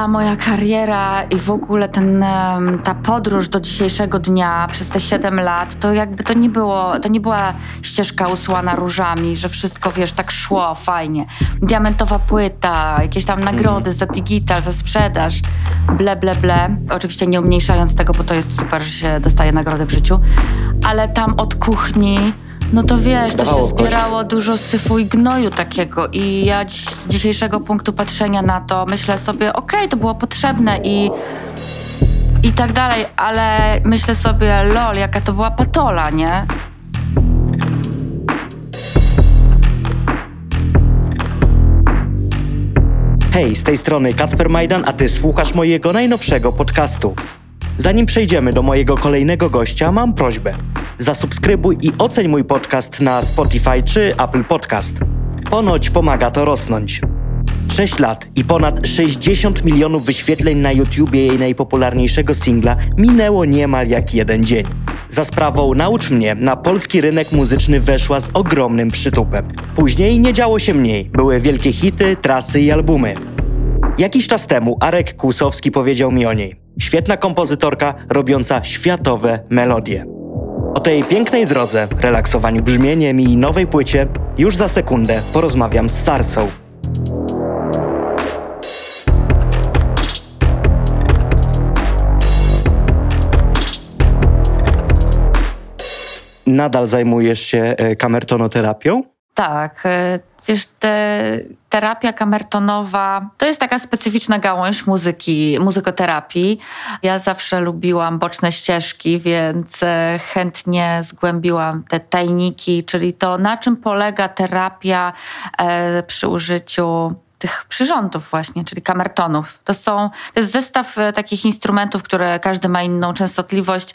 ta moja kariera i w ogóle ten, ta podróż do dzisiejszego dnia przez te 7 lat, to jakby to nie było, to nie była ścieżka usłana różami, że wszystko, wiesz, tak szło fajnie. Diamentowa płyta, jakieś tam nagrody za digital, za sprzedaż, ble, ble, ble. Oczywiście nie umniejszając tego, bo to jest super, że się dostaje nagrody w życiu, ale tam od kuchni no to wiesz, to się zbierało dużo syfu i gnoju takiego i ja dziś, z dzisiejszego punktu patrzenia na to myślę sobie, okej, okay, to było potrzebne i i tak dalej, ale myślę sobie, lol, jaka to była patola, nie? Hej, z tej strony Kacper Majdan, a ty słuchasz mojego najnowszego podcastu. Zanim przejdziemy do mojego kolejnego gościa, mam prośbę. Zasubskrybuj i oceń mój podcast na Spotify czy Apple Podcast. Ponoć pomaga to rosnąć. 6 lat i ponad 60 milionów wyświetleń na YouTubie jej najpopularniejszego singla minęło niemal jak jeden dzień. Za sprawą Naucz mnie na polski rynek muzyczny weszła z ogromnym przytupem. Później nie działo się mniej, były wielkie hity, trasy i albumy. Jakiś czas temu Arek Kłusowski powiedział mi o niej. Świetna kompozytorka robiąca światowe melodie. O tej pięknej drodze, relaksowaniu brzmieniem i nowej płycie już za sekundę porozmawiam z Sarsą. Nadal zajmujesz się e, kamertonoterapią? Tak, Wiesz, te, terapia kamertonowa to jest taka specyficzna gałąź muzyki, muzykoterapii. Ja zawsze lubiłam boczne ścieżki, więc e, chętnie zgłębiłam te tajniki, czyli to, na czym polega terapia e, przy użyciu tych przyrządów właśnie, czyli kamertonów. To, są, to jest zestaw e, takich instrumentów, które każdy ma inną częstotliwość,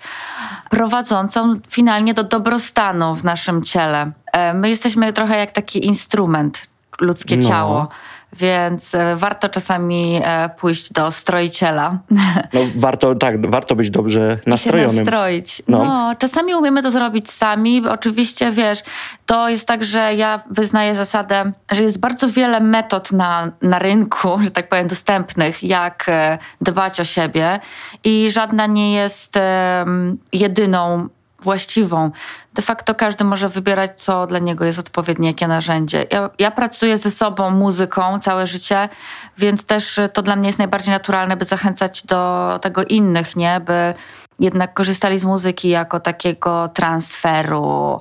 prowadzącą finalnie do dobrostanu w naszym ciele. E, my jesteśmy trochę jak taki instrument, ludzkie no. ciało więc e, warto czasami e, pójść do stroiciela. No warto, tak, warto być dobrze nastrojonym. I się nastroić. No. no. czasami umiemy to zrobić sami. Oczywiście, wiesz, to jest tak, że ja wyznaję zasadę, że jest bardzo wiele metod na, na rynku, że tak powiem, dostępnych, jak dbać o siebie i żadna nie jest um, jedyną właściwą. De facto każdy może wybierać, co dla niego jest odpowiednie, jakie narzędzie. Ja, ja, pracuję ze sobą, muzyką całe życie, więc też to dla mnie jest najbardziej naturalne, by zachęcać do tego innych, nie? By jednak korzystali z muzyki jako takiego transferu,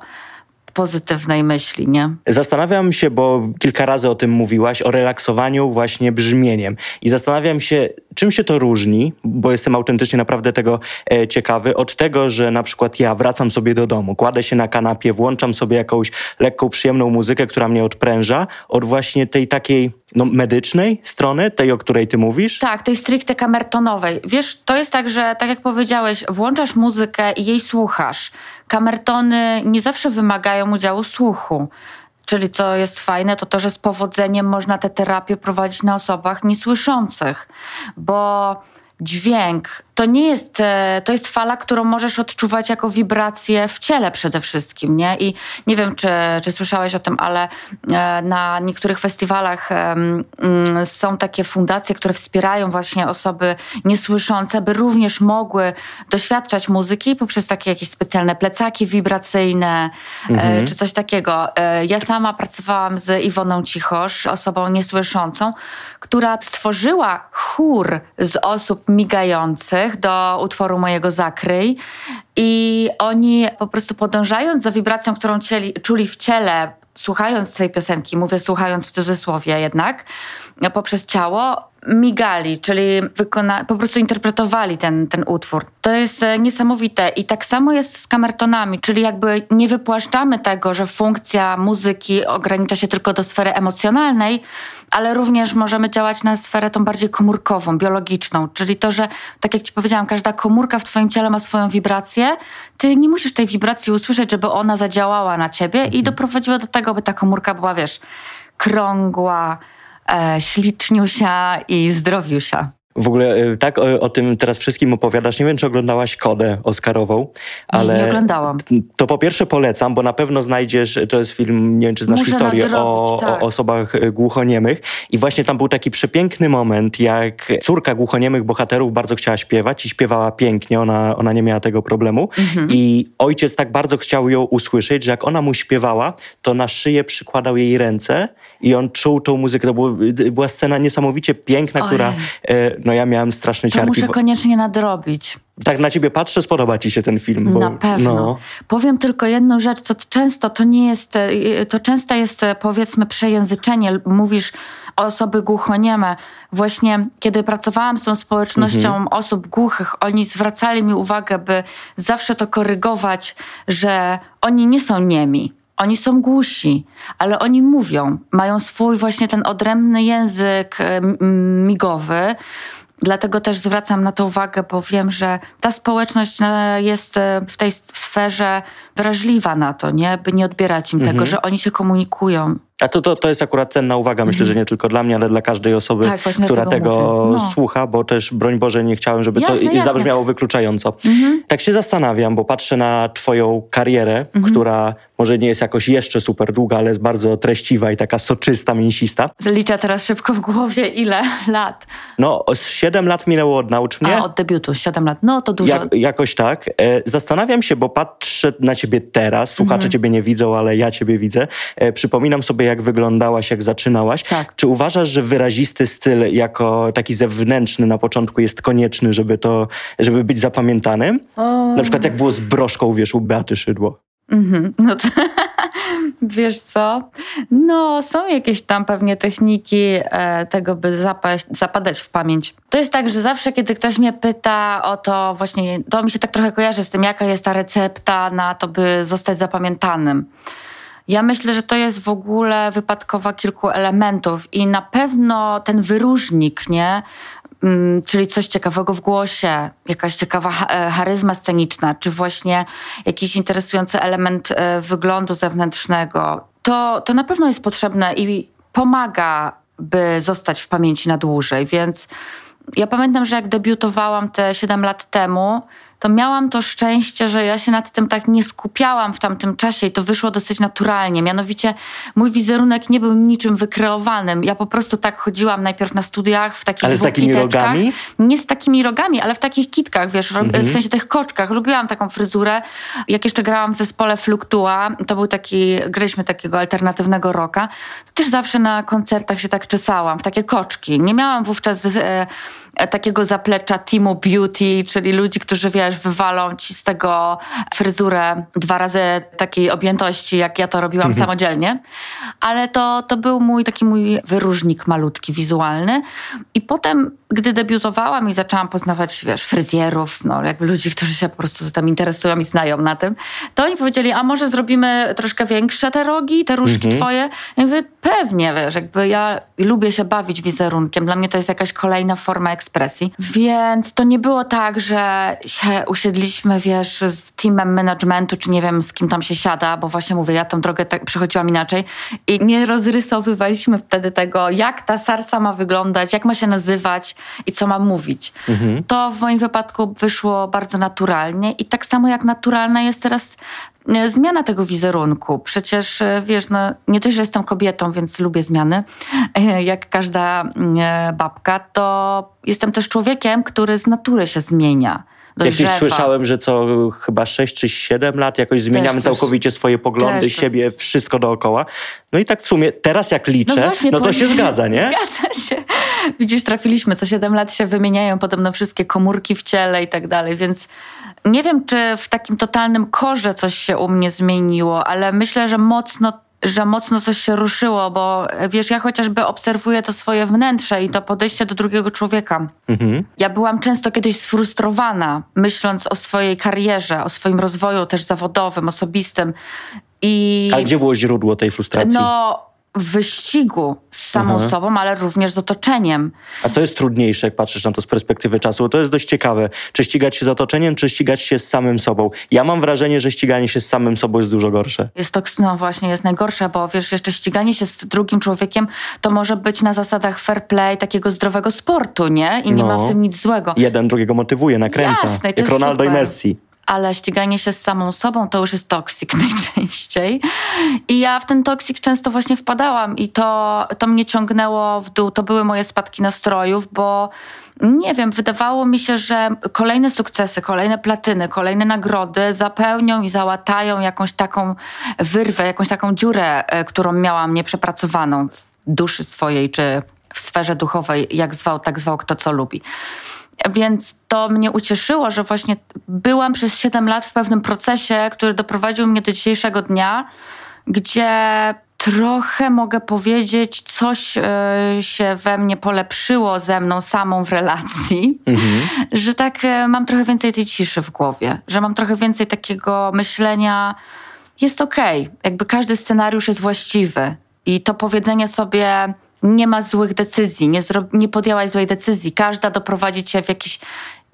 pozytywnej myśli, nie? Zastanawiam się, bo kilka razy o tym mówiłaś, o relaksowaniu właśnie brzmieniem. I zastanawiam się, czym się to różni, bo jestem autentycznie naprawdę tego e, ciekawy, od tego, że na przykład ja wracam sobie do domu, kładę się na kanapie, włączam sobie jakąś lekką, przyjemną muzykę, która mnie odpręża, od właśnie tej takiej no, medycznej strony, tej, o której ty mówisz? Tak, tej stricte kamertonowej. Wiesz, to jest tak, że tak jak powiedziałeś, włączasz muzykę i jej słuchasz. Kamertony nie zawsze wymagają udziału słuchu. Czyli co jest fajne, to to, że z powodzeniem można tę terapię prowadzić na osobach niesłyszących, bo dźwięk to nie jest, e, to jest fala, którą możesz odczuwać jako wibrację w ciele przede wszystkim, nie? I nie wiem, czy, czy słyszałeś o tym, ale e, na niektórych festiwalach mm, są takie fundacje, które wspierają właśnie osoby niesłyszące, by również mogły doświadczać muzyki poprzez takie jakieś specjalne plecaki wibracyjne, e, mhm. czy coś takiego. Ja sama pracowałam z Iwoną Cichosz, osobą niesłyszącą, która stworzyła chór z osób migających, do utworu mojego Zakryj. I oni po prostu podążając za wibracją, którą cieli, czuli w ciele, słuchając tej piosenki, mówię słuchając w cudzysłowie jednak, poprzez ciało, migali, czyli wykona- po prostu interpretowali ten, ten utwór. To jest e, niesamowite. I tak samo jest z kamertonami, czyli jakby nie wypłaszczamy tego, że funkcja muzyki ogranicza się tylko do sfery emocjonalnej, ale również możemy działać na sferę tą bardziej komórkową, biologiczną, czyli to, że tak jak ci powiedziałam, każda komórka w twoim ciele ma swoją wibrację, ty nie musisz tej wibracji usłyszeć, żeby ona zadziałała na ciebie i mhm. doprowadziła do tego, by ta komórka była, wiesz, krągła, e, śliczniusia i zdrowiusia. W ogóle y, tak o, o, tym teraz wszystkim opowiadasz. Nie wiem, czy oglądałaś Kodę Oscarową, ale... Nie, nie oglądałam. To po pierwsze polecam, bo na pewno znajdziesz, to jest film, nie wiem, czy znasz Muszę historię nadrobić, o, tak. o osobach y, głuchoniemych. I właśnie tam był taki przepiękny moment, jak córka głuchoniemych bohaterów bardzo chciała śpiewać i śpiewała pięknie, ona, ona nie miała tego problemu. Mhm. I ojciec tak bardzo chciał ją usłyszeć, że jak ona mu śpiewała, to na szyję przykładał jej ręce i on czuł tą muzykę. To było, była scena niesamowicie piękna, Ojej. która... e, No ja miałem straszne To ciarki. muszę bo- koniecznie nadrobić. tak na ciebie patrzę, spodoba ci się ten film. Bo, Na pewno. No, Powiem tylko jedną rzecz, co często to nie jest, e, to często jest e, powiedzmy przejęzyczenie. Mówisz osoby głuchonieme. Właśnie kiedy pracowałam z tą społecznością Mhm. osób głuchych, oni zwracali mi uwagę, by zawsze to korygować, że oni nie są niemi. Oni są głusi, ale oni mówią, mają swój właśnie ten odrębny język e, migowy. Dlatego też zwracam na to uwagę, bo wiem, że ta społeczność e, jest e, w tej sferze wrażliwa na to, nie? by nie odbierać im Mhm. tego, że oni się komunikują. A to, to, to jest akurat cenna uwaga, myślę, że nie tylko dla mnie, ale dla każdej osoby, Mhm. Tak, która tego. No. słucha, bo też, broń Boże, nie chciałem, żeby Jasne, to jasne. zabrzmiało wykluczająco. Mhm. Tak się zastanawiam, bo patrzę na twoją karierę, która może nie jest jakoś jeszcze super długa, ale jest bardzo treściwa i taka soczysta, mięsista. Liczę teraz szybko w głowie, ile lat. No, z 7 lat minęło od Naucz mnie. A, od debiutu, 7 lat. No to dużo. Jak, jakoś tak. E, zastanawiam się, bo patrzę na ciebie teraz, słuchacze Mhm. ciebie nie widzą, ale ja ciebie widzę. E, przypominam sobie, jak wyglądałaś, jak zaczynałaś. Tak. Czy uważasz, że wyrazisty styl jako taki zewnętrzny na początku jest konieczny, żeby to, żeby być zapamiętanym? Na przykład jak było z broszką, wiesz, u Beaty Szydło. Mhm. No to, wiesz co? No, są jakieś tam pewnie techniki e, tego, by zapaść, zapadać w pamięć. To jest tak, że zawsze, kiedy ktoś mnie pyta o to, właśnie to mi się tak trochę kojarzy z tym, jaka jest ta recepta na to, by zostać zapamiętanym. Ja myślę, że to jest w ogóle wypadkowa kilku elementów i na pewno ten wyróżnik, nie? Mm, Czyli coś ciekawego w głosie, jakaś ciekawa e, charyzma sceniczna, czy właśnie jakiś interesujący element e, wyglądu zewnętrznego. To, to na pewno jest potrzebne i pomaga, by zostać w pamięci na dłużej. Więc ja pamiętam, że jak debiutowałam te 7 lat temu, to miałam to szczęście, że ja się nad tym tak nie skupiałam w tamtym czasie i to wyszło dosyć naturalnie. Mianowicie mój wizerunek nie był niczym wykreowanym. Ja po prostu tak chodziłam najpierw na studiach w takich Ale z takimi kiteczkach. rogami? Nie z takimi rogami, ale w takich kitkach, wiesz, Mhm. w sensie tych koczkach. Lubiłam taką fryzurę. Jak jeszcze grałam w zespole Fluktua, to był taki, graliśmy takiego alternatywnego rocka, to też zawsze na koncertach się tak czesałam, w takie koczki. Nie miałam wówczas e, takiego zaplecza teamu beauty, czyli ludzi, którzy, wiesz, wywalą ci z tego fryzurę dwa razy takiej objętości, jak ja to robiłam samodzielnie. Ale to, to był mój taki mój wyróżnik malutki, wizualny. I potem, gdy debiutowałam i zaczęłam poznawać, wiesz, fryzjerów, no jakby ludzi, którzy się po prostu tam interesują i znają na tym, to oni powiedzieli, a może zrobimy troszkę większe te rogi, te różki twoje? Ja mówię, pewnie, wiesz, jakby ja lubię się bawić wizerunkiem. Dla mnie to jest jakaś kolejna forma ekspresji. Więc to nie było tak, że się usiedliśmy, wiesz, z teamem managementu, czy nie wiem, z kim tam się siada, bo właśnie mówię, ja tą drogę tak przechodziłam inaczej i nie rozrysowywaliśmy wtedy tego, jak ta sarsa ma wyglądać, jak ma się nazywać i co ma mówić. To w moim wypadku wyszło bardzo naturalnie i tak samo jak naturalna jest teraz zmiana tego wizerunku. Przecież, e, wiesz, no, nie dość, że jestem kobietą, więc lubię zmiany, e, jak każda mm, e, babka, to jestem też człowiekiem, który z natury się zmienia. Jakieś dojrzewa. słyszałem, że co chyba 6 czy 7 lat jakoś zmieniamy coś- całkowicie swoje poglądy, też siebie, wszystko dookoła. No i tak w sumie teraz jak liczę, no, to bo- się zgadza, nie? Zgadza się. Widzisz, trafiliśmy, co 7 lat się wymieniają podobno wszystkie komórki w ciele i tak dalej, więc nie wiem, czy w takim totalnym korze coś się u mnie zmieniło, ale myślę, że mocno że mocno coś się ruszyło, bo wiesz, ja chociażby obserwuję to swoje wnętrze i to podejście do drugiego człowieka. Mhm. Ja byłam często kiedyś sfrustrowana, myśląc o swojej karierze, o swoim rozwoju też zawodowym, osobistym. I A gdzie było źródło tej frustracji? no, w wyścigu z samą Mhm. sobą, ale również z otoczeniem. A co jest trudniejsze, jak patrzysz na to z perspektywy czasu? Bo to jest dość ciekawe. Czy ścigać się z otoczeniem, czy ścigać się z samym sobą? Ja mam wrażenie, że ściganie się z samym sobą jest dużo gorsze. Jest to, no właśnie, jest najgorsze, bo wiesz, jeszcze ściganie się z drugim człowiekiem to może być na zasadach fair play, takiego zdrowego sportu, nie? I nie No. ma w tym nic złego. Jeden drugiego motywuje, nakręca. Jasne, jak Ronaldo i super. Messi. Ale ściganie się z samą sobą to już jest toksik najczęściej. I ja w ten toksik często właśnie wpadałam i to, to mnie ciągnęło w dół. To były moje spadki nastrojów, bo nie wiem, wydawało mi się, że kolejne sukcesy, kolejne platyny, kolejne nagrody zapełnią i załatają jakąś taką wyrwę, jakąś taką dziurę, e, którą miałam nieprzepracowaną w duszy swojej czy w sferze duchowej, jak zwał, tak zwał kto co lubi. Więc to mnie ucieszyło, że właśnie byłam przez 7 lat w pewnym procesie, który doprowadził mnie do dzisiejszego dnia, gdzie trochę mogę powiedzieć, coś e, się we mnie polepszyło ze mną samą w relacji, że tak e, mam trochę więcej tej ciszy w głowie, że mam trochę więcej takiego myślenia, jest okej, jakby każdy scenariusz jest właściwy i to powiedzenie sobie nie ma złych decyzji, nie, nie podjęłaś złej decyzji, każda doprowadzi cię w jakieś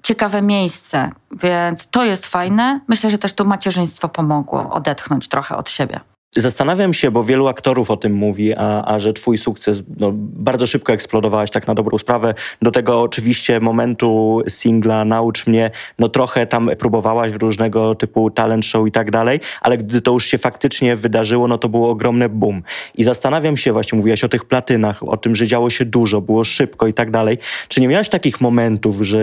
ciekawe miejsce, więc to jest fajne. Myślę, że też tu macierzyństwo pomogło odetchnąć trochę od siebie. Zastanawiam się, bo wielu aktorów o tym mówi, a, a że twój sukces no, bardzo szybko eksplodowałaś tak na dobrą sprawę. Do tego oczywiście momentu singla Naucz mnie, no trochę tam próbowałaś w różnego typu talent show i tak dalej, ale gdy to już się faktycznie wydarzyło, no to było ogromne boom. I zastanawiam się, właśnie mówiłaś o tych platynach, o tym, że działo się dużo, było szybko i tak dalej. Czy nie miałaś takich momentów, że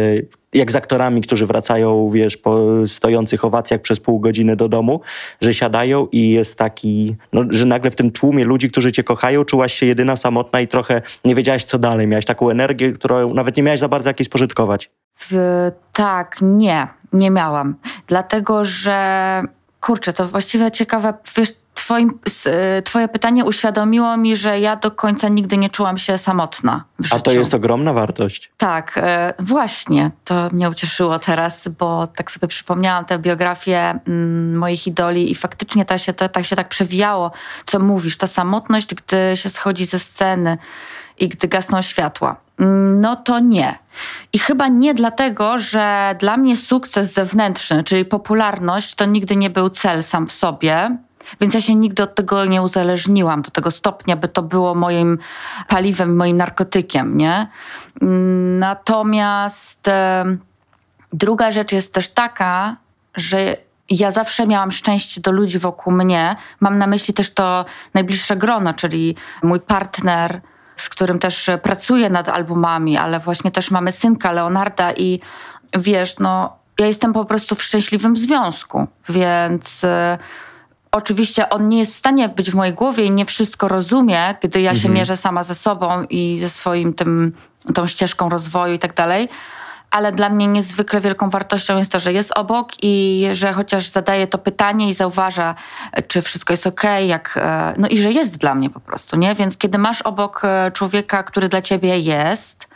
jak z aktorami, którzy wracają, wiesz, po stojących owacjach przez pół godziny do domu, że siadają i jest taki, no, że nagle w tym tłumie ludzi, którzy cię kochają, czułaś się jedyna, samotna i trochę nie wiedziałaś, co dalej. Miałaś taką energię, którą nawet nie miałaś za bardzo jakiej spożytkować. W, tak, nie, nie miałam. Dlatego, że kurczę, to właściwie ciekawe, wiesz, twoim, y, twoje pytanie uświadomiło mi, że ja do końca nigdy nie czułam się samotna w życiu. A to jest ogromna wartość. Tak, e, właśnie. To mnie ucieszyło teraz, bo tak sobie przypomniałam tę biografię mm, moich idoli i faktycznie ta się, to, tak się tak przewijało, co mówisz. Ta samotność, gdy się schodzi ze sceny i gdy gasną światła. Mm, No to nie. I chyba nie dlatego, że dla mnie sukces zewnętrzny, czyli popularność, to nigdy nie był cel sam w sobie. Więc ja się nigdy od tego nie uzależniłam do tego stopnia, by to było moim paliwem, moim narkotykiem, nie? Natomiast e, druga rzecz jest też taka, że ja zawsze miałam szczęście do ludzi wokół mnie. Mam na myśli też to najbliższe grono, czyli mój partner, z którym też pracuję nad albumami, ale właśnie też mamy synka Leonarda i wiesz, no ja jestem po prostu w szczęśliwym związku, więc e, oczywiście on nie jest w stanie być w mojej głowie i nie wszystko rozumie, gdy ja się mierzę sama ze sobą i ze swoim tym, tą ścieżką rozwoju i tak dalej. Ale dla mnie niezwykle wielką wartością jest to, że jest obok i że chociaż zadaje to pytanie i zauważa, czy wszystko jest okej, jak, e, no i że jest dla mnie po prostu, nie? Więc kiedy masz obok e, człowieka, który dla ciebie jest,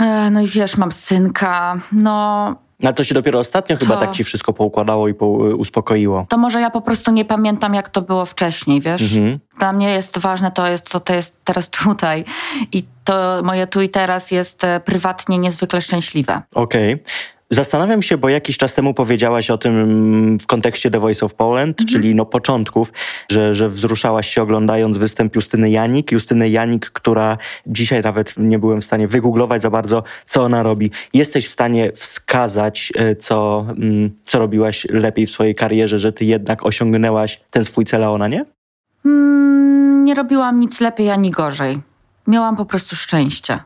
e, no i wiesz, mam synka, no Na to się dopiero ostatnio chyba To- tak ci wszystko poukładało i po, uspokoiło. to może ja po prostu nie pamiętam, jak to było wcześniej, wiesz? Mhm. Dla mnie jest ważne to, jest, co to jest teraz tutaj. I to moje tu i teraz jest e, prywatnie niezwykle szczęśliwe. Okej. Zastanawiam się, bo jakiś czas temu powiedziałaś o tym w kontekście The Voice of Poland, czyli no początków, że, że wzruszałaś się oglądając występ Justyny Janik. Justyny Janik, która dzisiaj nawet nie byłem w stanie wygooglować za bardzo, co ona robi. Jesteś w stanie wskazać, e, co, mm, co robiłaś lepiej w swojej karierze, że ty jednak osiągnęłaś ten swój cel, a ona nie? Mm, nie robiłam nic lepiej ani gorzej. Miałam po prostu szczęście.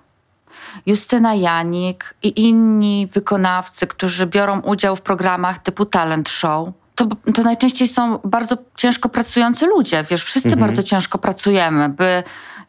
Justyna Janik i inni wykonawcy, którzy biorą udział w programach typu talent show, to, to najczęściej są bardzo ciężko pracujący ludzie. Wiesz, wszyscy bardzo ciężko pracujemy, by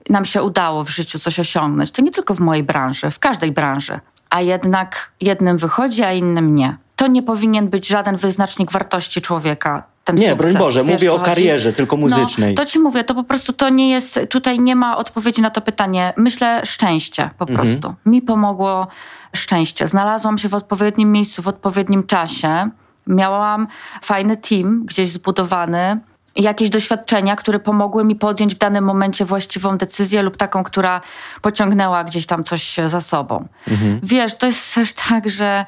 nam się udało w życiu coś osiągnąć. To nie tylko w mojej branży, w każdej branży. A jednak jednym wychodzi, a innym nie. To nie powinien być żaden wyznacznik wartości człowieka. Ten Nie, sukces. broń Boże, Wiesz, mówię o karierze, tylko muzycznej. No, to ci mówię, to po prostu to nie jest, tutaj nie ma odpowiedzi na to pytanie. Myślę szczęście po Mhm. prostu. Mi pomogło szczęście. Znalazłam się w odpowiednim miejscu, w odpowiednim czasie. Miałam fajny team gdzieś zbudowany jakieś doświadczenia, które pomogły mi podjąć w danym momencie właściwą decyzję lub taką, która pociągnęła gdzieś tam coś za sobą. Mhm. Wiesz, to jest też tak, że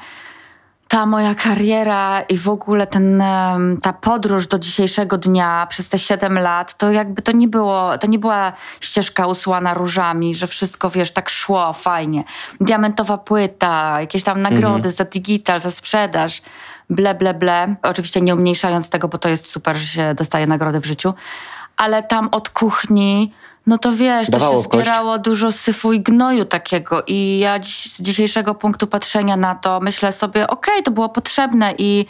ta moja kariera i w ogóle ten, ta podróż do dzisiejszego dnia przez te 7 lat, to jakby to nie było, to nie była ścieżka usłana różami, że wszystko, wiesz, tak szło fajnie. Diamentowa płyta, jakieś tam nagrody mhm. za digital, za sprzedaż, ble, ble, ble. Oczywiście nie umniejszając tego, bo to jest super, że się dostaje nagrody w życiu. Ale tam od kuchni no to wiesz, Dawało to się zbierało dużo syfu i gnoju takiego. I ja dziś, z dzisiejszego punktu patrzenia na to myślę sobie, okej, okay, to było potrzebne i,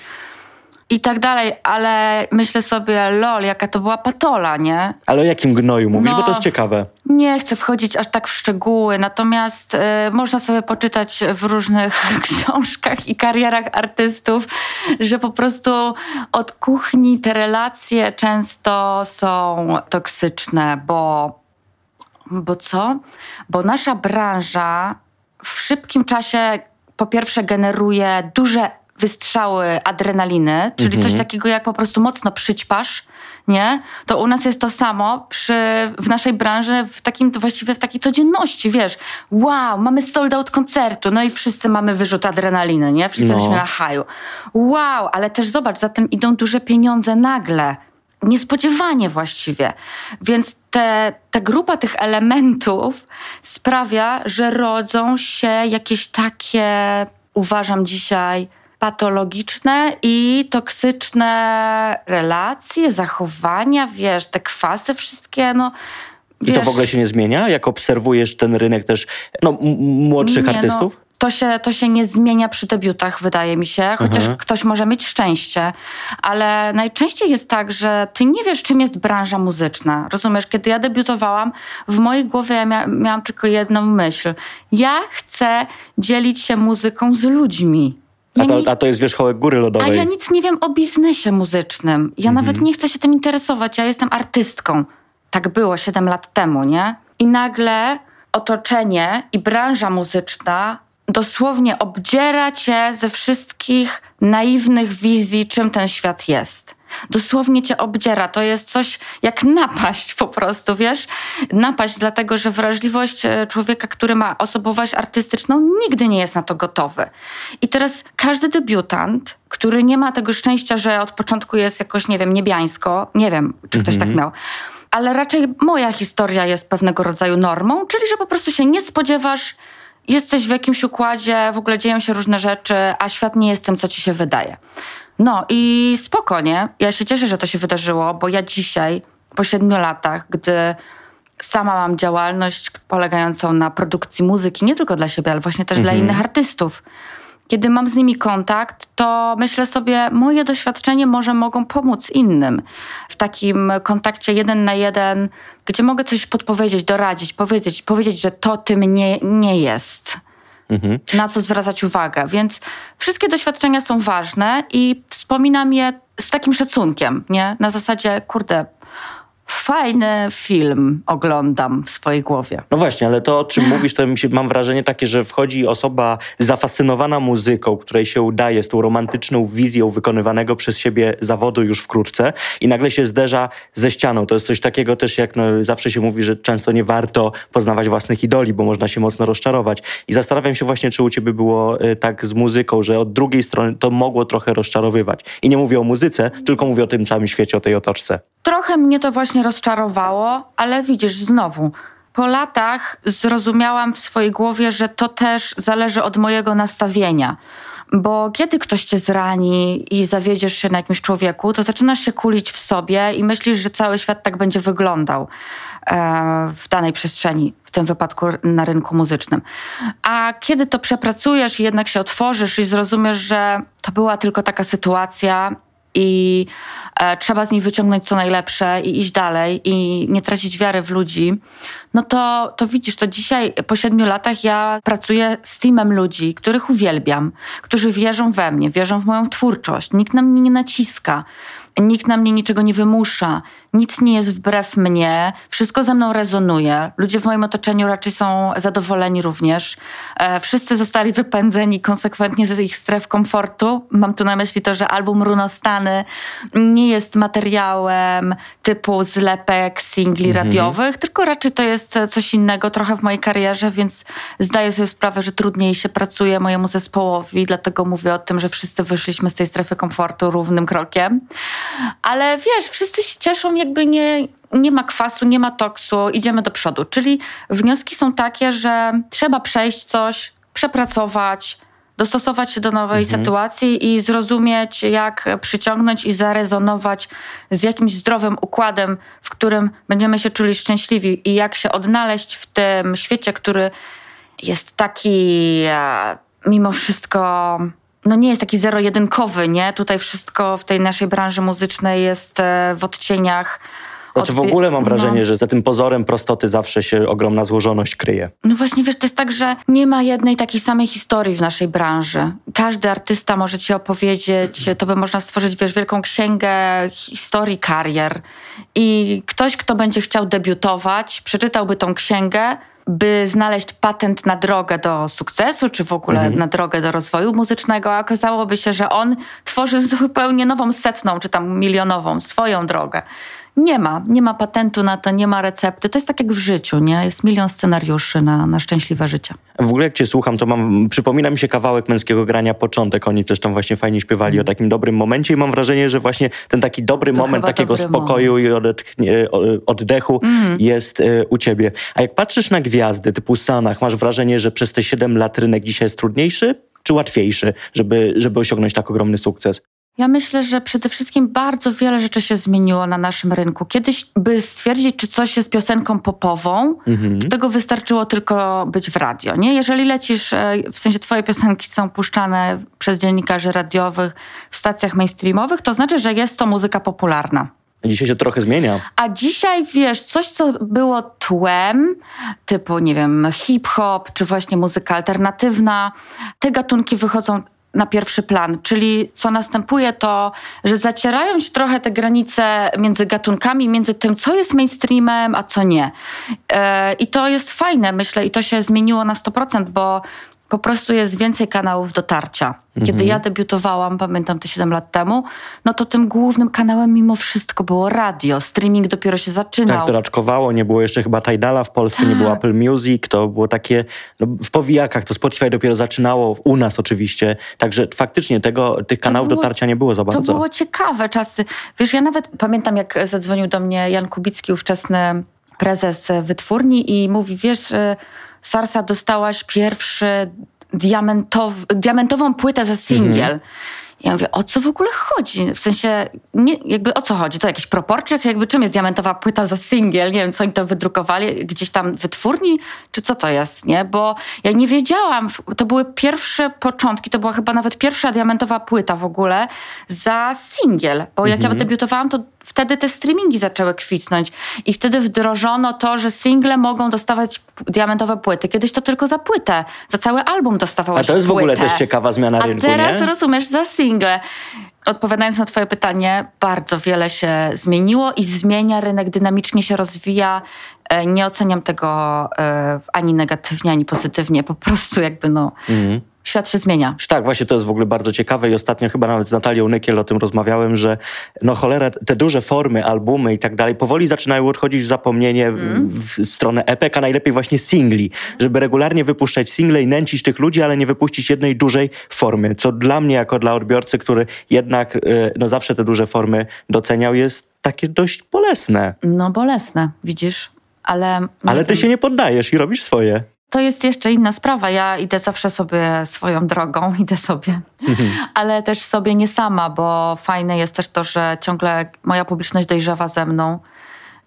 i tak dalej, ale myślę sobie, lol, jaka to była patola, nie? Ale o jakim gnoju mówisz, no, bo to jest ciekawe. Nie chcę wchodzić aż tak w szczegóły, natomiast y, można sobie poczytać w różnych książkach i karierach artystów, że po prostu od kuchni te relacje często są toksyczne, bo bo co? Bo nasza branża w szybkim czasie po pierwsze generuje duże wystrzały adrenaliny, czyli mhm. coś takiego jak po prostu mocno przyćpasz, nie? To u nas jest to samo przy, w naszej branży, w takim, właściwie w takiej codzienności, wiesz. Wow, mamy sold out koncertu, no i wszyscy mamy wyrzut adrenaliny, nie? Wszyscy no. jesteśmy na haju. Wow, ale też zobacz, za tym idą duże pieniądze nagle niespodziewanie właściwie. Więc te, ta grupa tych elementów sprawia, że rodzą się jakieś takie, uważam dzisiaj, patologiczne i toksyczne relacje, zachowania, wiesz, te kwasy wszystkie, no. Wiesz, I to w ogóle się nie zmienia, jak obserwujesz ten rynek też no, młodszych nie, no, artystów? No, to się, to się nie zmienia przy debiutach, wydaje mi się, chociaż mhm. ktoś może mieć szczęście, ale najczęściej jest tak, że ty nie wiesz, czym jest branża muzyczna. Rozumiesz, kiedy ja debiutowałam, w mojej głowie ja mia miałam tylko jedną myśl. Ja chcę dzielić się muzyką z ludźmi. Ja a, to, a to jest wierzchołek góry lodowej. A ja nic nie wiem o biznesie muzycznym. Ja mhm. nawet nie chcę się tym interesować. Ja jestem artystką. Tak było 7 lat temu, nie? I nagle otoczenie i branża muzyczna dosłownie obdziera cię ze wszystkich naiwnych wizji, czym ten świat jest. Dosłownie cię obdziera. To jest coś jak napaść po prostu, wiesz? Napaść, dlatego że wrażliwość e, człowieka, który ma osobowość artystyczną, nigdy nie jest na to gotowy. I teraz każdy debiutant, który nie ma tego szczęścia, że od początku jest jakoś, nie wiem, niebiańsko, nie wiem, czy ktoś tak mhm. miał, ale raczej moja historia jest pewnego rodzaju normą, czyli że po prostu się nie spodziewasz, jesteś w jakimś układzie, w ogóle dzieją się różne rzeczy, a świat nie jest tym, co ci się wydaje. No i spokojnie, ja się cieszę, że to się wydarzyło, bo ja dzisiaj, po siedmiu latach, gdy sama mam działalność polegającą na produkcji muzyki, nie tylko dla siebie, ale właśnie też mhm. dla innych artystów, kiedy mam z nimi kontakt, to myślę sobie, moje doświadczenie może mogą pomóc innym w takim kontakcie jeden na jeden, gdzie mogę coś podpowiedzieć, doradzić, powiedzieć, powiedzieć, że to tym nie, nie jest. Mhm. Na co zwracać uwagę. Więc wszystkie doświadczenia są ważne i wspominam je z takim szacunkiem, nie? Na zasadzie, kurde, fajny film oglądam w swojej głowie. No właśnie, ale to o czym mówisz, to mam wrażenie takie, że wchodzi osoba zafascynowana muzyką, której się udaje z tą romantyczną wizją wykonywanego przez siebie zawodu już wkrótce i nagle się zderza ze ścianą. To jest coś takiego też, jak no, zawsze się mówi, że często nie warto poznawać własnych idoli, bo można się mocno rozczarować. I zastanawiam się właśnie, czy u ciebie było y, tak z muzyką, że od drugiej strony to mogło trochę rozczarowywać. I nie mówię o muzyce, tylko mówię o tym całym świecie, o tej otoczce. Trochę mnie to właśnie rozczarowało, ale widzisz, znowu, po latach zrozumiałam w swojej głowie, że to też zależy od mojego nastawienia. Bo kiedy ktoś cię zrani i zawiedziesz się na jakimś człowieku, to zaczynasz się kulić w sobie i myślisz, że cały świat tak będzie wyglądał e, w danej przestrzeni, w tym wypadku na rynku muzycznym. A kiedy to przepracujesz i jednak się otworzysz i zrozumiesz, że to była tylko taka sytuacja i e, trzeba z niej wyciągnąć co najlepsze i iść dalej i nie tracić wiary w ludzi, no to, to widzisz, to dzisiaj po siedmiu latach ja pracuję z teamem ludzi, których uwielbiam, którzy wierzą we mnie, wierzą w moją twórczość. Nikt na mnie nie naciska, nikt na mnie niczego nie wymusza, nic nie jest wbrew mnie, wszystko ze mną rezonuje. Ludzie w moim otoczeniu raczej są zadowoleni również. E, wszyscy zostali wypędzeni konsekwentnie ze ich stref komfortu. Mam tu na myśli to, że album Runostany nie jest materiałem typu zlepek singli mhm. radiowych, tylko raczej to jest coś innego trochę w mojej karierze, więc zdaję sobie sprawę, że trudniej się pracuje mojemu zespołowi, dlatego mówię o tym, że wszyscy wyszliśmy z tej strefy komfortu równym krokiem. Ale wiesz, wszyscy się cieszą jakby nie, nie ma kwasu, nie ma toksu, idziemy do przodu. Czyli wnioski są takie, że trzeba przejść coś, przepracować, dostosować się do nowej mhm. sytuacji i zrozumieć, jak przyciągnąć i zarezonować z jakimś zdrowym układem, w którym będziemy się czuli szczęśliwi i jak się odnaleźć w tym świecie, który jest taki e, mimo wszystko no nie jest taki zero-jedynkowy, nie? Tutaj wszystko w tej naszej branży muzycznej jest e, w odcieniach. Znaczy w ogóle mam wrażenie, no. że za tym pozorem prostoty zawsze się ogromna złożoność kryje. No właśnie, wiesz, to jest tak, że nie ma jednej takiej samej historii w naszej branży. Każdy artysta może ci opowiedzieć, to by można stworzyć, wiesz, wielką księgę historii karier. I ktoś, kto będzie chciał debiutować, przeczytałby tą księgę, by znaleźć patent na drogę do sukcesu, czy w ogóle mhm. na drogę do rozwoju muzycznego, a okazałoby się, że on tworzy zupełnie nową setną, czy tam milionową swoją drogę. Nie ma, nie ma patentu na to, nie ma recepty. To jest tak jak w życiu, nie? Jest milion scenariuszy na, na szczęśliwe życie. W ogóle jak cię słucham, to mam, przypomina mi się kawałek męskiego grania Początek. Oni też tam właśnie fajnie śpiewali mm. o takim dobrym momencie i mam wrażenie, że właśnie ten taki dobry to moment takiego spokoju moment. i oddechu mm. jest y, u ciebie. A jak patrzysz na gwiazdy typu Sanach, masz wrażenie, że przez te 7 lat rynek dzisiaj jest trudniejszy czy łatwiejszy, żeby, żeby osiągnąć tak ogromny sukces? Ja myślę, że przede wszystkim bardzo wiele rzeczy się zmieniło na naszym rynku. Kiedyś, by stwierdzić, czy coś jest piosenką popową, mhm. to tego wystarczyło tylko być w radio. Nie? Jeżeli lecisz, e, w sensie twoje piosenki są puszczane przez dziennikarzy radiowych w stacjach mainstreamowych, to znaczy, że jest to muzyka popularna. Dzisiaj się trochę zmienia. A dzisiaj, wiesz, coś, co było tłem, typu, nie wiem, hip-hop, czy właśnie muzyka alternatywna, te gatunki wychodzą na pierwszy plan. Czyli co następuje to, że zacierają się trochę te granice między gatunkami, między tym, co jest mainstreamem, a co nie. E, I to jest fajne, myślę, i to się zmieniło na 100%, bo po prostu jest więcej kanałów dotarcia. Kiedy mhm. ja debiutowałam, pamiętam te 7 lat temu, no to tym głównym kanałem mimo wszystko było radio. Streaming dopiero się zaczynał. Tak, to raczkowało, nie było jeszcze chyba Tidala w Polsce, tak. nie było tak. Apple Music, to było takie no, w powijakach, to Spotify dopiero zaczynało, u nas oczywiście, także faktycznie tego, tych kanałów było, dotarcia nie było za bardzo. To było ciekawe czasy. Wiesz, ja nawet pamiętam, jak zadzwonił do mnie Jan Kubicki, ówczesny prezes wytwórni i mówi, wiesz Sarsa, dostałaś pierwszy diamentow, diamentową płytę za singiel. Mhm. Ja mówię, o co w ogóle chodzi? W sensie, nie, jakby o co chodzi? To jakiś proporczyk? Jakby czym jest diamentowa płyta za singiel? Nie wiem, co oni to wydrukowali gdzieś tam wytwórni? Czy co to jest, nie? Bo ja nie wiedziałam, to były pierwsze początki, to była chyba nawet pierwsza diamentowa płyta w ogóle za singiel. Bo jak mhm. ja debiutowałam, to wtedy te streamingi zaczęły kwitnąć i wtedy wdrożono to, że single mogą dostawać diamentowe płyty. Kiedyś to tylko za płytę, za cały album dostawałeś A to jest płytę. w ogóle też ciekawa zmiana A rynku, A teraz nie? rozumiesz, za single. Odpowiadając na twoje pytanie, bardzo wiele się zmieniło i zmienia, rynek dynamicznie się rozwija. E, nie oceniam tego e, ani negatywnie, ani pozytywnie. Po prostu jakby no... Mhm świat się zmienia. Tak, właśnie to jest w ogóle bardzo ciekawe i ostatnio chyba nawet z Natalią Nykiel o tym rozmawiałem, że no cholera, te duże formy, albumy i tak dalej powoli zaczynają odchodzić w zapomnienie mm. w, w, stronę epek, a najlepiej właśnie singli, żeby regularnie wypuszczać single i nęcić tych ludzi, ale nie wypuścić jednej dużej formy, co dla mnie jako dla odbiorcy, który jednak e, no zawsze te duże formy doceniał, jest takie dość bolesne. No bolesne, widzisz, ale... Ale ty się nie poddajesz i robisz swoje to jest jeszcze inna sprawa. Ja idę zawsze sobie swoją drogą, idę sobie, mhm. ale też sobie nie sama, bo fajne jest też to, że ciągle moja publiczność dojrzewa ze mną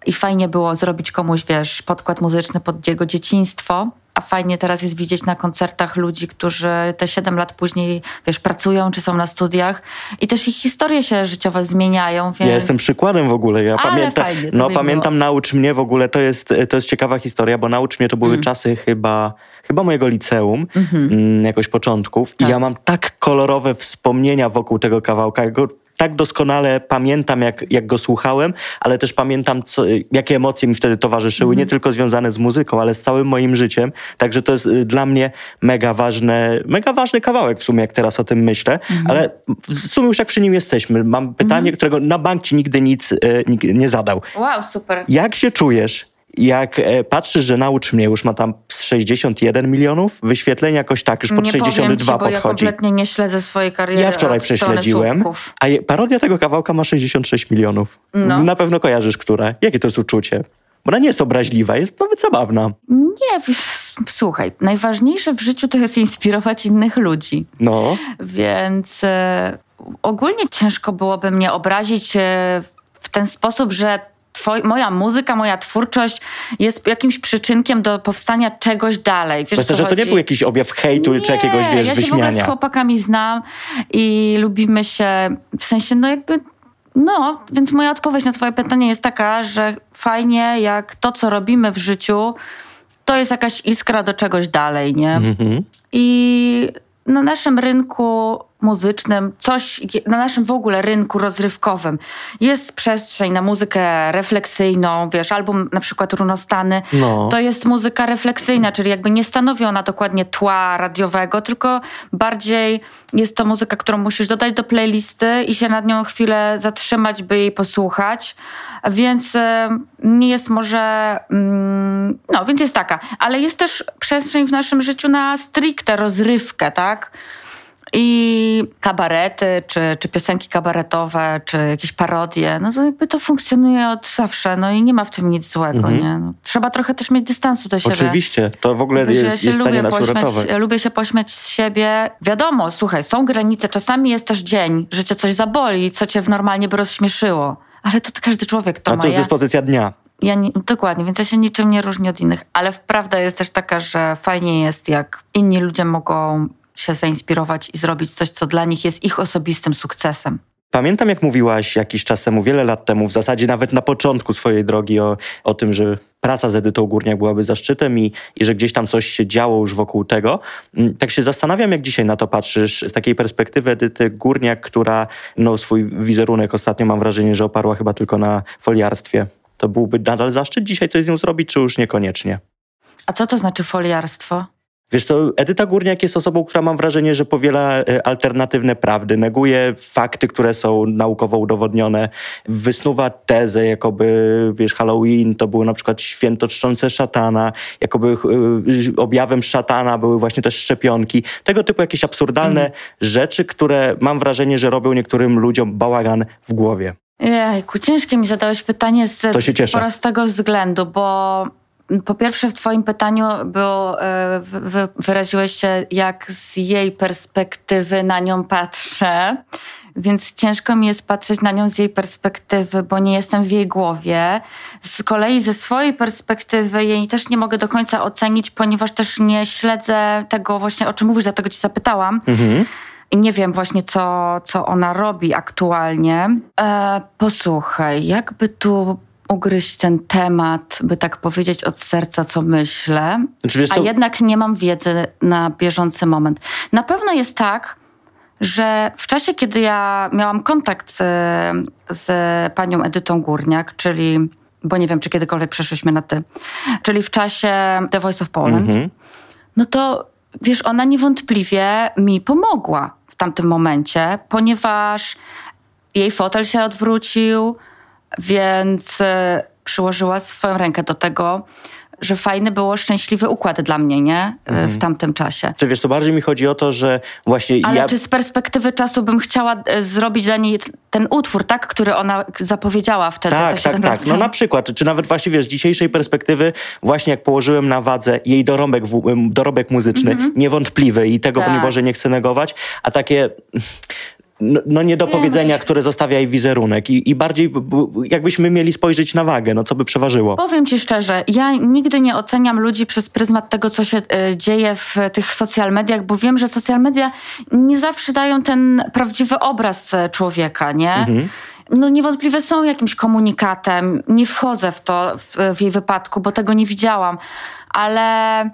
i fajnie było zrobić komuś, wiesz, podkład muzyczny pod jego dzieciństwo a fajnie teraz jest widzieć na koncertach ludzi, którzy te 7 lat później, wiesz, pracują czy są na studiach i też ich historie się życiowe zmieniają. Więc... Ja jestem przykładem w ogóle. Ja pamiętam, fajnie, no pamiętam było. Naucz mnie w ogóle, to jest, to jest ciekawa historia, bo Naucz mnie to były mm. czasy chyba chyba mojego liceum, mm -hmm. jakoś początków. Tak. I ja mam tak kolorowe wspomnienia wokół tego kawałka. Ja go tak doskonale pamiętam, jak, jak go słuchałem, ale też pamiętam, co, jakie emocje mi wtedy towarzyszyły, nie tylko związane z muzyką, ale z całym moim życiem. Także to jest y, dla mnie mega ważne, mega ważny kawałek w sumie, jak teraz o tym myślę, ale w sumie już jak przy nim jesteśmy, mam pytanie, którego na bank ci nigdy nic nikt nie zadał. Wow, super. Jak się czujesz, jak e, patrzysz, że naucz mnie, już ma tam 61 milionów wyświetleń, jakoś tak, już pod nie 62 powiem ci, podchodzi. ja kompletnie nie śledzę swojej kariery Ja wczoraj prześledziłem, a je, parodia tego kawałka ma 66 milionów. No. Na pewno kojarzysz, które. Jakie to jest uczucie? Bo ona nie jest obraźliwa, jest nawet zabawna. Nie, słuchaj, najważniejsze w życiu to jest inspirować innych ludzi. No, Więc e, ogólnie ciężko byłoby mnie obrazić e, w ten sposób, że twoj, moja muzyka, moja twórczość jest jakimś przyczynkiem do powstania czegoś dalej. Wiesz, myślę, że to nie chodzi? był jakiś objaw hejtu czy jakiegoś, wiesz, ja się w ogóle z wyśmiania. chłopakami znam i lubimy się, w sensie, no jakby, no, więc moja odpowiedź na twoje pytanie jest taka, że fajnie jak to, co robimy w życiu, to jest jakaś iskra do czegoś dalej, nie? Mhm. I na naszym rynku muzycznym, coś, na naszym w ogóle rynku rozrywkowym jest przestrzeń na muzykę refleksyjną, wiesz, album na przykład Runostany, No. to jest muzyka refleksyjna, czyli jakby nie stanowi ona dokładnie tła radiowego, tylko bardziej jest to muzyka, którą musisz dodać do playlisty i się nad nią chwilę zatrzymać, by jej posłuchać. Więc e, nie jest może. mm, No, więc jest taka. Ale jest też przestrzeń w naszym życiu na stricte rozrywkę, tak? I kabarety, czy, czy piosenki kabaretowe, czy jakieś parodie, no to jakby to funkcjonuje od zawsze, no i nie ma w tym nic złego, nie? No, trzeba trochę też mieć dystansu do siebie. Oczywiście, to w ogóle Wiesz, jest, jest w stanie nas pośmiać, uratować. lubię się pośmiać z siebie. Wiadomo, słuchaj, są granice, czasami jest też dzień, że cię coś zaboli, co cię w normalnie by rozśmieszyło. Ale to każdy człowiek to A ma. to jest Ja, dyspozycja dnia. ja nie, dokładnie, więc ja się niczym nie różnię od innych. Ale prawda jest też taka, że fajnie jest, jak inni ludzie mogą się zainspirować i zrobić coś, co dla nich jest ich osobistym sukcesem. Pamiętam, jak mówiłaś jakiś czas temu, wiele lat temu, w zasadzie nawet na początku swojej drogi o, o tym, że praca z Edytą Górniak byłaby zaszczytem i, i że gdzieś tam coś się działo już wokół tego. Mm, Tak się zastanawiam, jak dzisiaj na to patrzysz z takiej perspektywy Edyty Górniak, która no, swój wizerunek ostatnio mam wrażenie, że oparła chyba tylko na foliarstwie. To byłby nadal zaszczyt dzisiaj coś z nią zrobić, czy już niekoniecznie? A co to znaczy foliarstwo? Wiesz co, Edyta Górniak jest osobą, która mam wrażenie, że powiela e, alternatywne prawdy, neguje fakty, które są naukowo udowodnione, wysnuwa tezę, jakoby, wiesz, Halloween to było na przykład święto czczące szatana, jakoby e, objawem szatana były właśnie też szczepionki. Tego typu jakieś absurdalne rzeczy, które mam wrażenie, że robią niektórym ludziom bałagan w głowie. Jejku, ciężkie mi zadałeś pytanie z To się cieszę. prostego względu, bo po pierwsze w twoim pytaniu było, e, wy- wy- wyraziłeś się, jak z jej perspektywy na nią patrzę, więc ciężko mi jest patrzeć na nią z jej perspektywy, bo nie jestem w jej głowie. Z kolei ze swojej perspektywy jej też nie mogę do końca ocenić, ponieważ też nie śledzę tego właśnie, o czym mówisz, dlatego ci zapytałam. Mhm. I nie wiem właśnie, co, co ona robi aktualnie. E, posłuchaj, jakby tu ugryźć ten temat, by tak powiedzieć od serca, co myślę, Znaczy, a co, jednak nie mam wiedzy na bieżący moment. Na pewno jest tak, że w czasie, kiedy ja miałam kontakt z, z panią Edytą Górniak, czyli, bo nie wiem, czy kiedykolwiek przeszłyśmy na ty, czyli w czasie The Voice of Poland, Mhm. no to wiesz, ona niewątpliwie mi pomogła w tamtym momencie, ponieważ jej fotel się odwrócił, więc e, przyłożyła swoją rękę do tego, że fajny było szczęśliwy układ dla mnie, nie? E, W tamtym czasie. Czy wiesz, to bardziej mi chodzi o to, że właśnie Ale ja... czy z perspektywy czasu bym chciała e, zrobić dla niej ten utwór, tak? Który ona zapowiedziała wtedy. Tak, tak, tak. No na przykład, czy nawet właśnie wiesz, z dzisiejszej perspektywy, właśnie jak położyłem na wadze jej dorobek, w- dorobek muzyczny, niewątpliwy i tego, tak. Boże, nie chcę negować, a takie... No, no niedopowiedzenia, które zostawia jej wizerunek i, i bardziej jakbyśmy mieli spojrzeć na wagę, no co by przeważyło. Powiem ci szczerze, ja nigdy nie oceniam ludzi przez pryzmat tego, co się e, dzieje w tych social mediach, bo wiem, że social media nie zawsze dają ten prawdziwy obraz e, człowieka, nie? Mhm. No niewątpliwie są jakimś komunikatem. Nie wchodzę w to w, w jej wypadku, bo tego nie widziałam, ale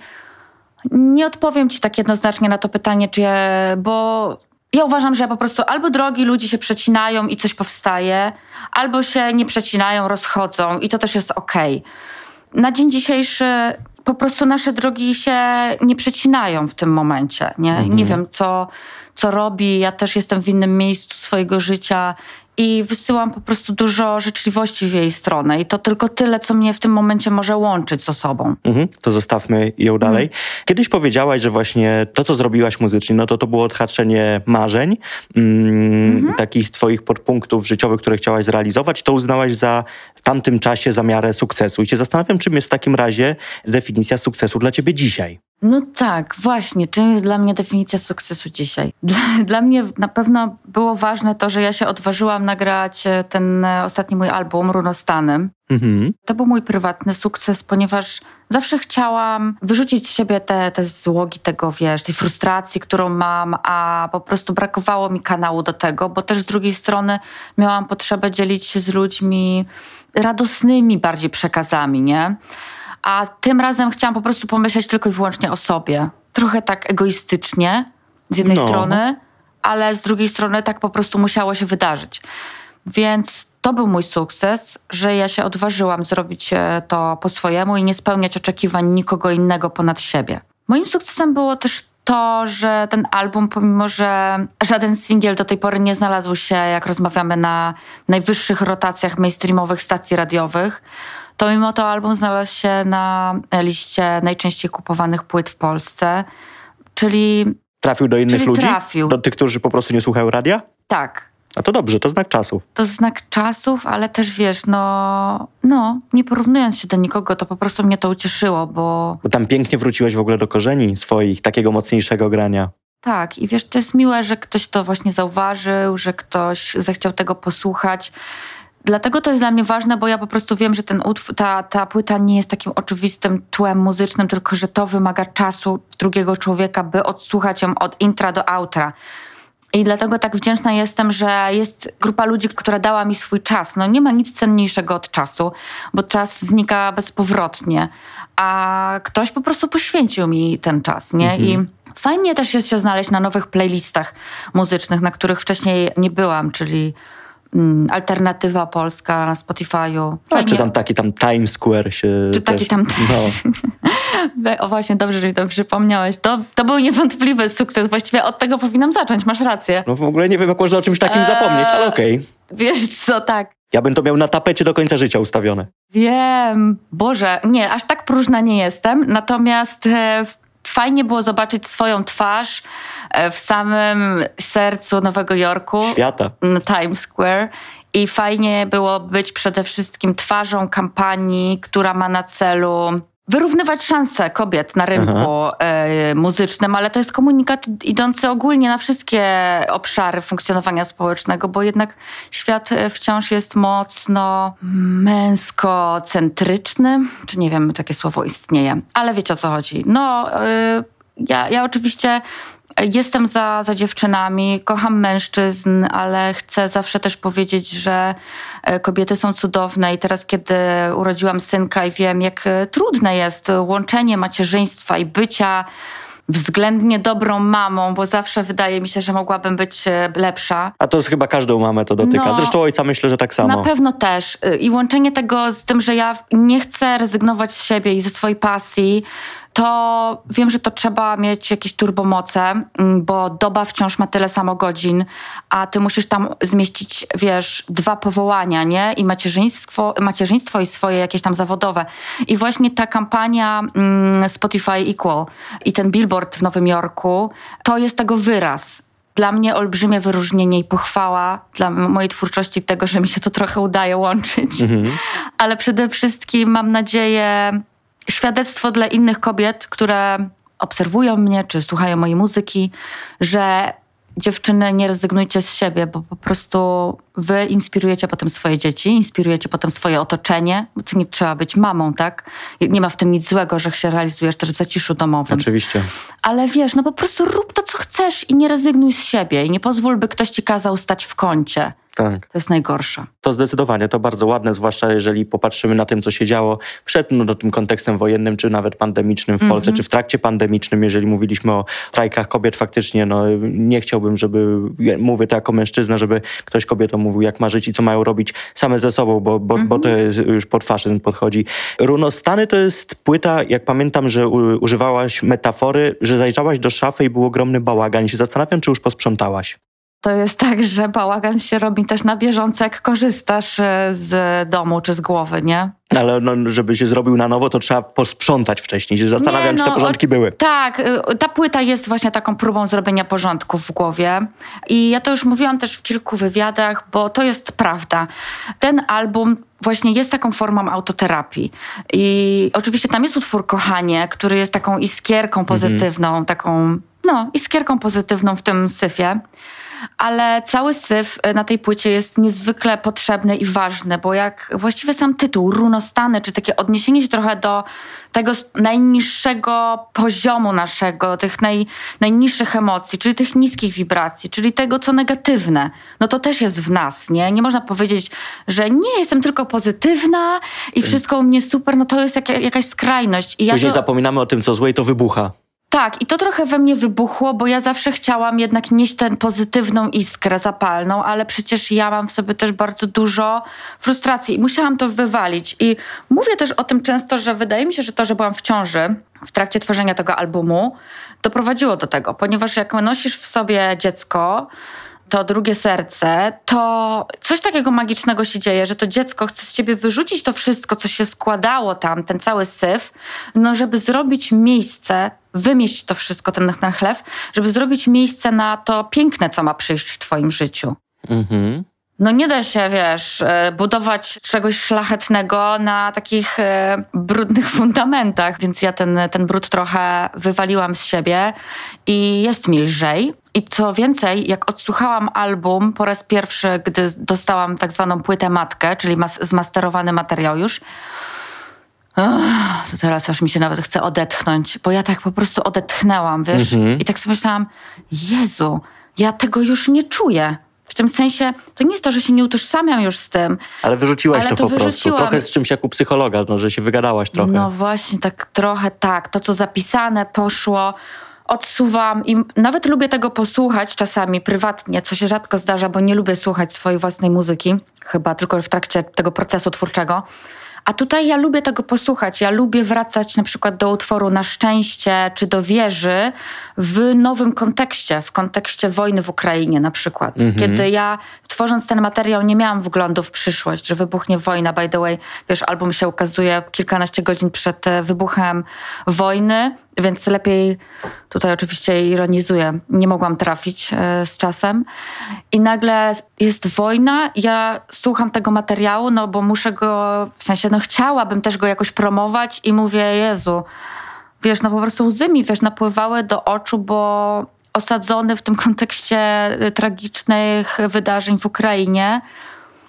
nie odpowiem ci tak jednoznacznie na to pytanie, czy ja, bo Ja uważam, że po prostu albo drogi ludzi się przecinają i coś powstaje, albo się nie przecinają, rozchodzą i to też jest okej. Okay. Na dzień dzisiejszy po prostu nasze drogi się nie przecinają w tym momencie. Nie, mhm. nie wiem, co, co robi. Ja też jestem w innym miejscu swojego życia i wysyłam po prostu dużo życzliwości w jej stronę. I to tylko tyle, co mnie w tym momencie może łączyć z osobą. Mhm, to zostawmy ją dalej. Mhm. Kiedyś powiedziałaś, że właśnie to, co zrobiłaś muzycznie, no to to było odhaczenie marzeń, mm, mhm. takich twoich podpunktów życiowych, które chciałaś zrealizować. To uznałaś za w tamtym czasie za miarę sukcesu. I się zastanawiam, czym jest w takim razie definicja sukcesu dla ciebie dzisiaj. No tak, właśnie. Czym jest dla mnie definicja sukcesu dzisiaj? Dla, dla, mnie na pewno było ważne to, że ja się odważyłam nagrać e, ten e, ostatni mój album Runostanem. Mhm. To był mój prywatny sukces, ponieważ zawsze chciałam wyrzucić z siebie te, te złogi tego, wiesz, tej frustracji, którą mam, a po prostu brakowało mi kanału do tego, bo też z drugiej strony miałam potrzebę dzielić się z ludźmi radosnymi bardziej przekazami, nie? A tym razem chciałam po prostu pomyśleć tylko i wyłącznie o sobie. Trochę tak egoistycznie z jednej no. strony, ale z drugiej strony tak po prostu musiało się wydarzyć. Więc to był mój sukces, że ja się odważyłam zrobić e, to po swojemu i nie spełniać oczekiwań nikogo innego ponad siebie. Moim sukcesem było też to, że ten album, pomimo że żaden singiel do tej pory nie znalazł się, jak rozmawiamy na najwyższych rotacjach mainstreamowych stacji radiowych, to mimo to album znalazł się na liście najczęściej kupowanych płyt w Polsce, czyli... Trafił do innych ludzi? Trafił. Do tych, którzy po prostu nie słuchają radia? Tak. A to dobrze, to znak czasów. To znak czasów, ale też wiesz, no, no, nie porównując się do nikogo, to po prostu mnie to ucieszyło, bo... Bo tam pięknie wróciłeś w ogóle do korzeni swoich, takiego mocniejszego grania. Tak, i wiesz, to jest miłe, że ktoś to właśnie zauważył, że ktoś zechciał tego posłuchać. Dlatego to jest dla mnie ważne, bo ja po prostu wiem, że ten utwór, ta, ta płyta nie jest takim oczywistym tłem muzycznym, tylko że to wymaga czasu drugiego człowieka, by odsłuchać ją od intra do outra. I dlatego tak wdzięczna jestem, że jest grupa ludzi, która dała mi swój czas. No nie ma nic cenniejszego od czasu, bo czas znika bezpowrotnie, a ktoś po prostu poświęcił mi ten czas, nie? Mhm. I fajnie też jest się znaleźć na nowych playlistach muzycznych, na których wcześniej nie byłam, czyli alternatywa polska na Spotify'u. A, czy tam taki tam Times Square się Czy taki tam... No. o właśnie, dobrze, że mi to przypomniałeś. To, to był niewątpliwy sukces. Właściwie od tego powinnam zacząć, masz rację. No w ogóle nie wiem, jak można o czymś takim eee, zapomnieć, ale okej. Okay. Wiesz co, tak. Ja bym to miał na tapecie do końca życia ustawione. Wiem. Boże, nie, aż tak próżna nie jestem. Natomiast e, fajnie było zobaczyć swoją twarz e, w samym sercu Nowego Jorku. Świata. Times Square. I fajnie było być przede wszystkim twarzą kampanii, która ma na celu wyrównywać szanse kobiet na rynku y, muzycznym, ale to jest komunikat idący ogólnie na wszystkie obszary funkcjonowania społecznego, bo jednak świat e, wciąż jest mocno męskocentryczny, czy nie wiem, takie słowo istnieje, ale wiecie o co chodzi. No, y, ja, ja oczywiście Jestem za, za dziewczynami, kocham mężczyzn, ale chcę zawsze też powiedzieć, że e, kobiety są cudowne i teraz, kiedy urodziłam synka i wiem, jak e, trudne jest łączenie macierzyństwa i bycia względnie dobrą mamą, bo zawsze wydaje mi się, że mogłabym być e, lepsza. A to jest chyba każdą mamę to dotyka. No, Zresztą ojca myślę, że tak samo. Na pewno też. I łączenie tego z tym, że ja nie chcę rezygnować z siebie i ze swojej pasji, to wiem, że to trzeba mieć jakieś turbomoce, mm, bo doba wciąż ma tyle samo godzin, a ty musisz tam zmieścić, wiesz, dwa powołania, nie? I macierzyństwo, macierzyństwo i swoje jakieś tam zawodowe. I właśnie ta kampania mm, Spotify Equal i ten billboard w Nowym Jorku, to jest tego wyraz dla mnie olbrzymie wyróżnienie i pochwała dla mojej twórczości tego, że mi się to trochę udaje łączyć. Mhm. Ale przede wszystkim mam nadzieję, świadectwo dla innych kobiet, które obserwują mnie czy słuchają mojej muzyki, że dziewczyny, nie rezygnujcie z siebie, bo po prostu wy inspirujecie potem swoje dzieci, inspirujecie potem swoje otoczenie, bo to nie trzeba być mamą, tak? Nie ma w tym nic złego, że się realizujesz też w zaciszu domowym. Oczywiście. Ale wiesz, no po prostu rób to, co chcesz i nie rezygnuj z siebie i nie pozwól, by ktoś ci kazał stać w kącie. Tak. To jest najgorsze. To zdecydowanie, to bardzo ładne, zwłaszcza jeżeli popatrzymy na tym, co się działo przed no, tym kontekstem wojennym, czy nawet pandemicznym w Polsce, mm -hmm. czy w trakcie pandemicznym, jeżeli mówiliśmy o strajkach kobiet, faktycznie no, nie chciałbym, żeby, mówię to jako mężczyzna, żeby ktoś kobietom mówił, jak ma żyć i co mają robić same ze sobą, bo, bo, mm -hmm. bo to mhm. jest już pod faszyzm podchodzi. Runostany to jest płyta, jak pamiętam, że używałaś metafory, że zajrzałaś do szafy i był ogromny bałagan. I się zastanawiam, czy już posprzątałaś. To jest tak, że bałagan się robi też na bieżąco, jak korzystasz e, z domu czy z głowy, nie? Ale no, żeby się zrobił na nowo, to trzeba posprzątać wcześniej. Się zastanawiam, nie, no, czy te no, porządki były. Tak, y, ta płyta jest właśnie taką próbą zrobienia porządków w głowie. I ja to już mówiłam też w kilku wywiadach, bo to jest prawda. Ten album właśnie jest taką formą autoterapii. I oczywiście tam jest utwór Kochanie, który jest taką iskierką pozytywną, mhm. taką, no, iskierką pozytywną w tym syfie ale cały syf e, na tej płycie jest niezwykle potrzebny i ważny, bo jak właściwie sam tytuł, runostany, czy takie odniesienie się trochę do tego najniższego poziomu naszego, tych naj, najniższych emocji, czyli tych niskich wibracji, czyli tego, co negatywne, no to też jest w nas, nie? Nie można powiedzieć, że nie, jestem tylko pozytywna i wszystko u mnie super, no to jest jaka, jakaś skrajność. I Później ja to... zapominamy o tym, co złe i to wybucha. Tak, i to trochę we mnie wybuchło, bo ja zawsze chciałam jednak nieść tę pozytywną iskrę zapalną, ale przecież ja mam w sobie też bardzo dużo frustracji i musiałam to wywalić. I mówię też o tym często, że wydaje mi się, że to, że byłam w ciąży w trakcie tworzenia tego albumu, doprowadziło do tego, ponieważ jak nosisz w sobie dziecko, to drugie serce, to coś takiego magicznego się dzieje, że to dziecko chce z ciebie wyrzucić to wszystko, co się składało tam, ten cały syf, no żeby zrobić miejsce, wymieść to wszystko, ten, ten chleb, żeby zrobić miejsce na to piękne, co ma przyjść w twoim życiu. Mhm. No nie da się, wiesz, e, budować czegoś szlachetnego na takich e, brudnych fundamentach, więc ja ten, ten brud trochę wywaliłam z siebie i jest mi lżej. I co więcej, jak odsłuchałam album po raz pierwszy, gdy dostałam tak zwaną płytę matkę, czyli mas zmasterowany materiał już, to teraz aż mi się nawet chce odetchnąć, bo ja tak po prostu odetchnęłam, wiesz? Mhm. I tak sobie myślałam, Jezu, ja tego już nie czuję. W tym sensie, to nie jest to, że się nie utożsamiam już z tym. Ale wyrzuciłaś ale to, to po prostu. Trochę z czymś jak u psychologa, no, że się wygadałaś trochę. No właśnie, tak trochę tak. To, co zapisane, poszło odsuwam i nawet lubię tego posłuchać czasami prywatnie, co się rzadko zdarza, bo nie lubię słuchać swojej własnej muzyki, chyba tylko w trakcie tego procesu twórczego. A tutaj ja lubię tego posłuchać. Ja lubię wracać na przykład do utworu Na szczęście czy do wieży w nowym kontekście, w kontekście wojny w Ukrainie na przykład. Mhm. Kiedy ja tworząc ten materiał nie miałam wglądu w przyszłość, że wybuchnie wojna. By the way, wiesz, album się ukazuje kilkanaście godzin przed e, wybuchem wojny więc lepiej, tutaj oczywiście ironizuję, nie mogłam trafić e, z czasem. I nagle jest wojna, ja słucham tego materiału, no bo muszę go, w sensie, no chciałabym też go jakoś promować i mówię, Jezu, wiesz, no po prostu łzy mi, wiesz, napływały do oczu, bo osadzony w tym kontekście e, tragicznych wydarzeń w Ukrainie,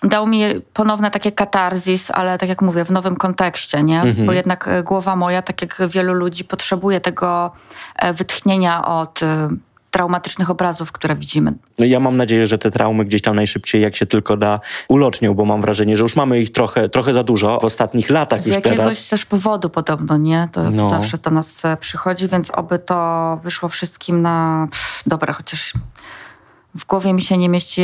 dał mi ponowne takie katarzis, ale tak jak mówię, w nowym kontekście, nie? Mhm. Bo jednak e, głowa moja, tak jak wielu ludzi, potrzebuje tego e, wytchnienia od e, traumatycznych obrazów, które widzimy. No ja mam nadzieję, że te traumy gdzieś tam najszybciej, jak się tylko da, ulotnią, bo mam wrażenie, że już mamy ich trochę, trochę za dużo w ostatnich latach Z już jakiegoś teraz. też powodu podobno, nie? To, no. to zawsze do nas przychodzi, więc oby to wyszło wszystkim na... Pff, dobra, chociaż w głowie mi się nie mieści,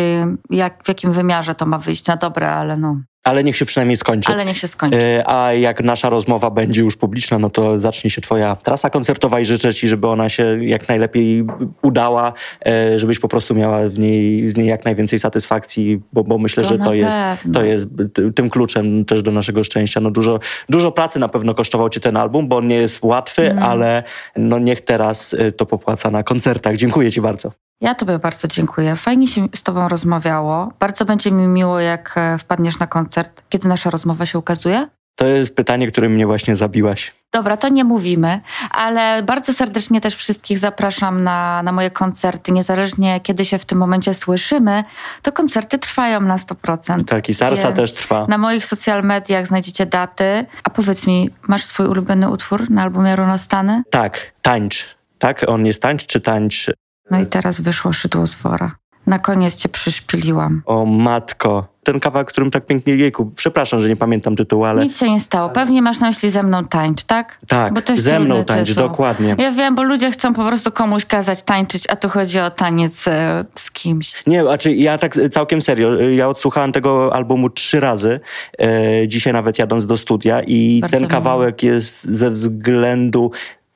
jak, w jakim wymiarze to ma wyjść na dobre, ale no. Ale niech się przynajmniej skończy. Ale niech się skończy. E, a jak nasza rozmowa będzie już publiczna, no to zacznie się twoja trasa koncertowa i życzę ci, żeby ona się jak najlepiej udała, e, żebyś po prostu miała w niej, z niej jak najwięcej satysfakcji, bo, bo myślę, to że to jest, to jest tym kluczem też do naszego szczęścia. No dużo, dużo pracy na pewno kosztował ci ten album, bo on nie jest łatwy, mm. ale no niech teraz e, to popłaca na koncertach. Dziękuję ci bardzo. Ja Tobie bardzo dziękuję. Fajnie się z Tobą rozmawiało. Bardzo będzie mi miło, jak e, wpadniesz na koncert. Kiedy nasza rozmowa się ukazuje? To jest pytanie, które mnie właśnie zabiłaś. Dobra, to nie mówimy, ale bardzo serdecznie też wszystkich zapraszam na, na moje koncerty. Niezależnie kiedy się w tym momencie słyszymy, to koncerty trwają na 100%. Tak, i Sarsa też trwa. Na moich social mediach znajdziecie daty. A powiedz mi, masz swój ulubiony utwór na albumie Runostany? Tak, tańcz. Tak, on jest tańcz czy tańcz? No i teraz wyszło szydło z wora. Na koniec cię przyszpiliłam. O matko. Ten kawałek, którym tak pięknie jejku. Przepraszam, że nie pamiętam tytułu, ale. Nic się nie stało. Pewnie masz na myśli ze mną tańcz, tak? Tak, Bo to jest ze mną tańcz, tytuł. dokładnie. Ja wiem, bo ludzie chcą po prostu komuś kazać tańczyć, a tu chodzi o taniec e, z kimś. Nie, znaczy ja tak całkiem serio. Ja odsłuchałem tego albumu trzy razy, e, dzisiaj nawet jadąc do studia i Bardzo ten kawałek jest ze względu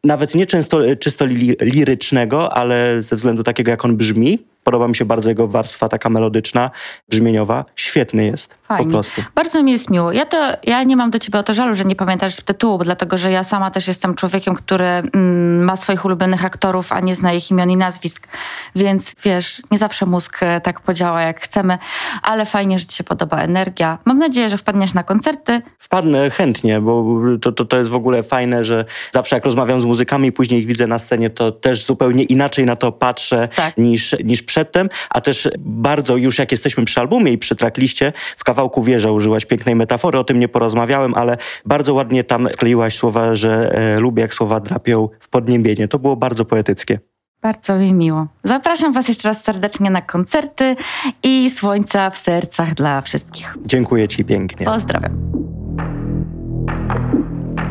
nawet nie często, czysto li, lirycznego, ale ze względu takiego, jak on brzmi. Podoba mi się bardzo jego warstwa taka melodyczna, brzmieniowa. Świetny jest, Fajnie. po prostu. Bardzo mi jest miło. Ja to, ja nie mam do ciebie o to żalu, że nie pamiętasz tytułu, bo dlatego, że ja sama też jestem człowiekiem, który mm, ma swoich ulubionych aktorów, a nie zna ich imion i nazwisk. Więc wiesz, nie zawsze mózg e, tak podziała, jak chcemy, ale fajnie, że ci się podoba energia. Mam nadzieję, że wpadniesz na koncerty. Wpadnę chętnie, bo to, to, to jest w ogóle fajne, że zawsze jak rozmawiam z muzykami i później ich widzę na scenie, to też zupełnie inaczej na to patrzę Tak. niż, niż przedtem, a też bardzo już jak jesteśmy przy albumie i przy trackliście, w kawałku Wieża użyłaś pięknej metafory, o tym nie porozmawiałem, ale bardzo ładnie tam skleiłaś słowa, że e, lubię jak słowa drapią w podniebienie. To było bardzo poetyckie. Bardzo mi miło. Zapraszam Was jeszcze raz serdecznie na koncerty i słońca w sercach dla wszystkich. Dziękuję ci pięknie. Pozdrawiam.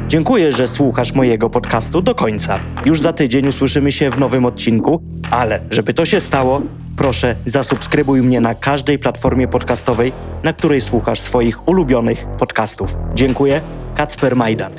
Dziękuję, że słuchasz mojego podcastu do końca. Już za tydzień usłyszymy się w nowym odcinku, ale żeby to się stało, proszę zasubskrybuj mnie na każdej platformie podcastowej, na której słuchasz swoich ulubionych podcastów. Dziękuję. Kacper Majdan.